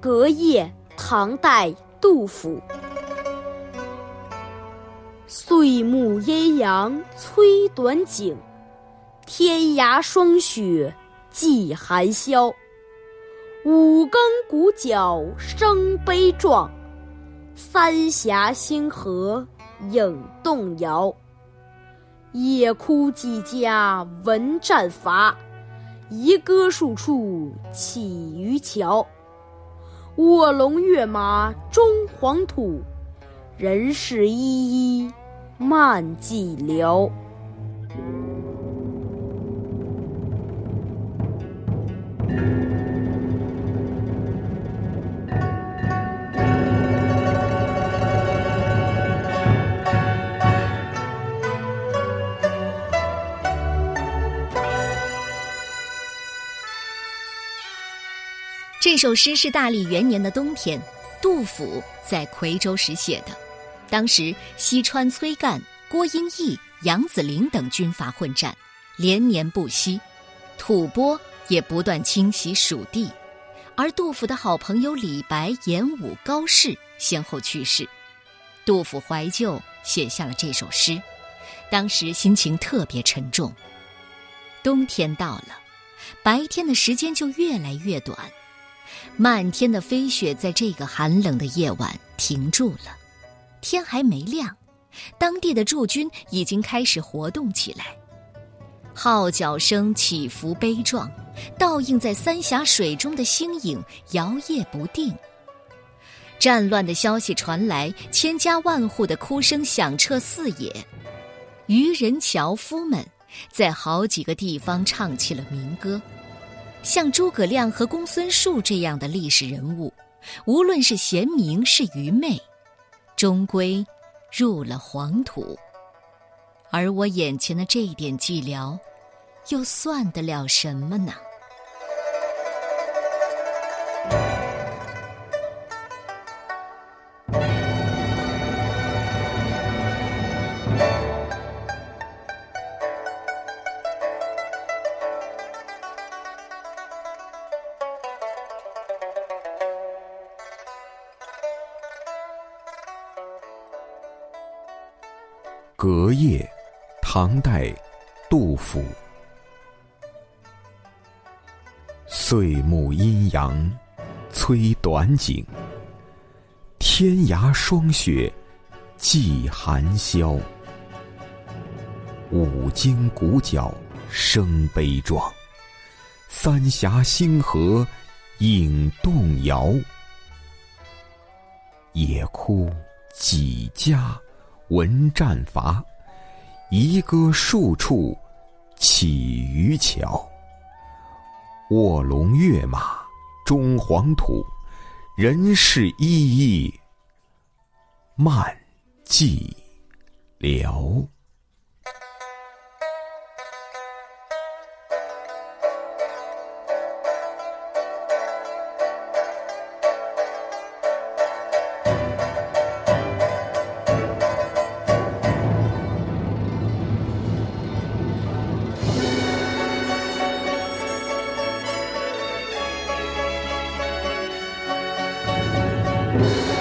隔夜，唐代，杜甫。岁暮阴阳催短景，天涯霜雪霁寒宵。五更鼓角声悲壮，三峡星河影动摇。夜哭几家闻战伐，遗歌数处起渔樵。卧龙跃马终黄土，人事依依漫寂寥。这首诗是大历元年的冬天，杜甫在夔州时写的。当时西川崔干、郭英义、杨子陵等军阀混战，连年不息，吐蕃也不断侵袭蜀地。而杜甫的好朋友李白、严武、高适先后去世，杜甫怀旧，写下了这首诗。当时心情特别沉重。冬天到了，白天的时间就越来越短。漫天的飞雪在这个寒冷的夜晚停住了，天还没亮，当地的驻军已经开始活动起来。号角声起伏悲壮，倒映在三峡水中的星影摇曳不定。战乱的消息传来，千家万户的哭声响彻四野，渔人樵夫们在好几个地方唱起了民歌。像诸葛亮和公孙述这样的历史人物，无论是贤明是愚昧，终归入了黄土。而我眼前的这一点寂寥，又算得了什么呢？隔夜，唐代，杜甫。岁暮阴阳催短景，天涯霜雪霁寒宵。五更鼓角声悲壮，三峡星河影动摇。野哭几家。闻战伐，遗歌数处起渔樵。卧龙跃马终黄土，人事依依漫寂寥。You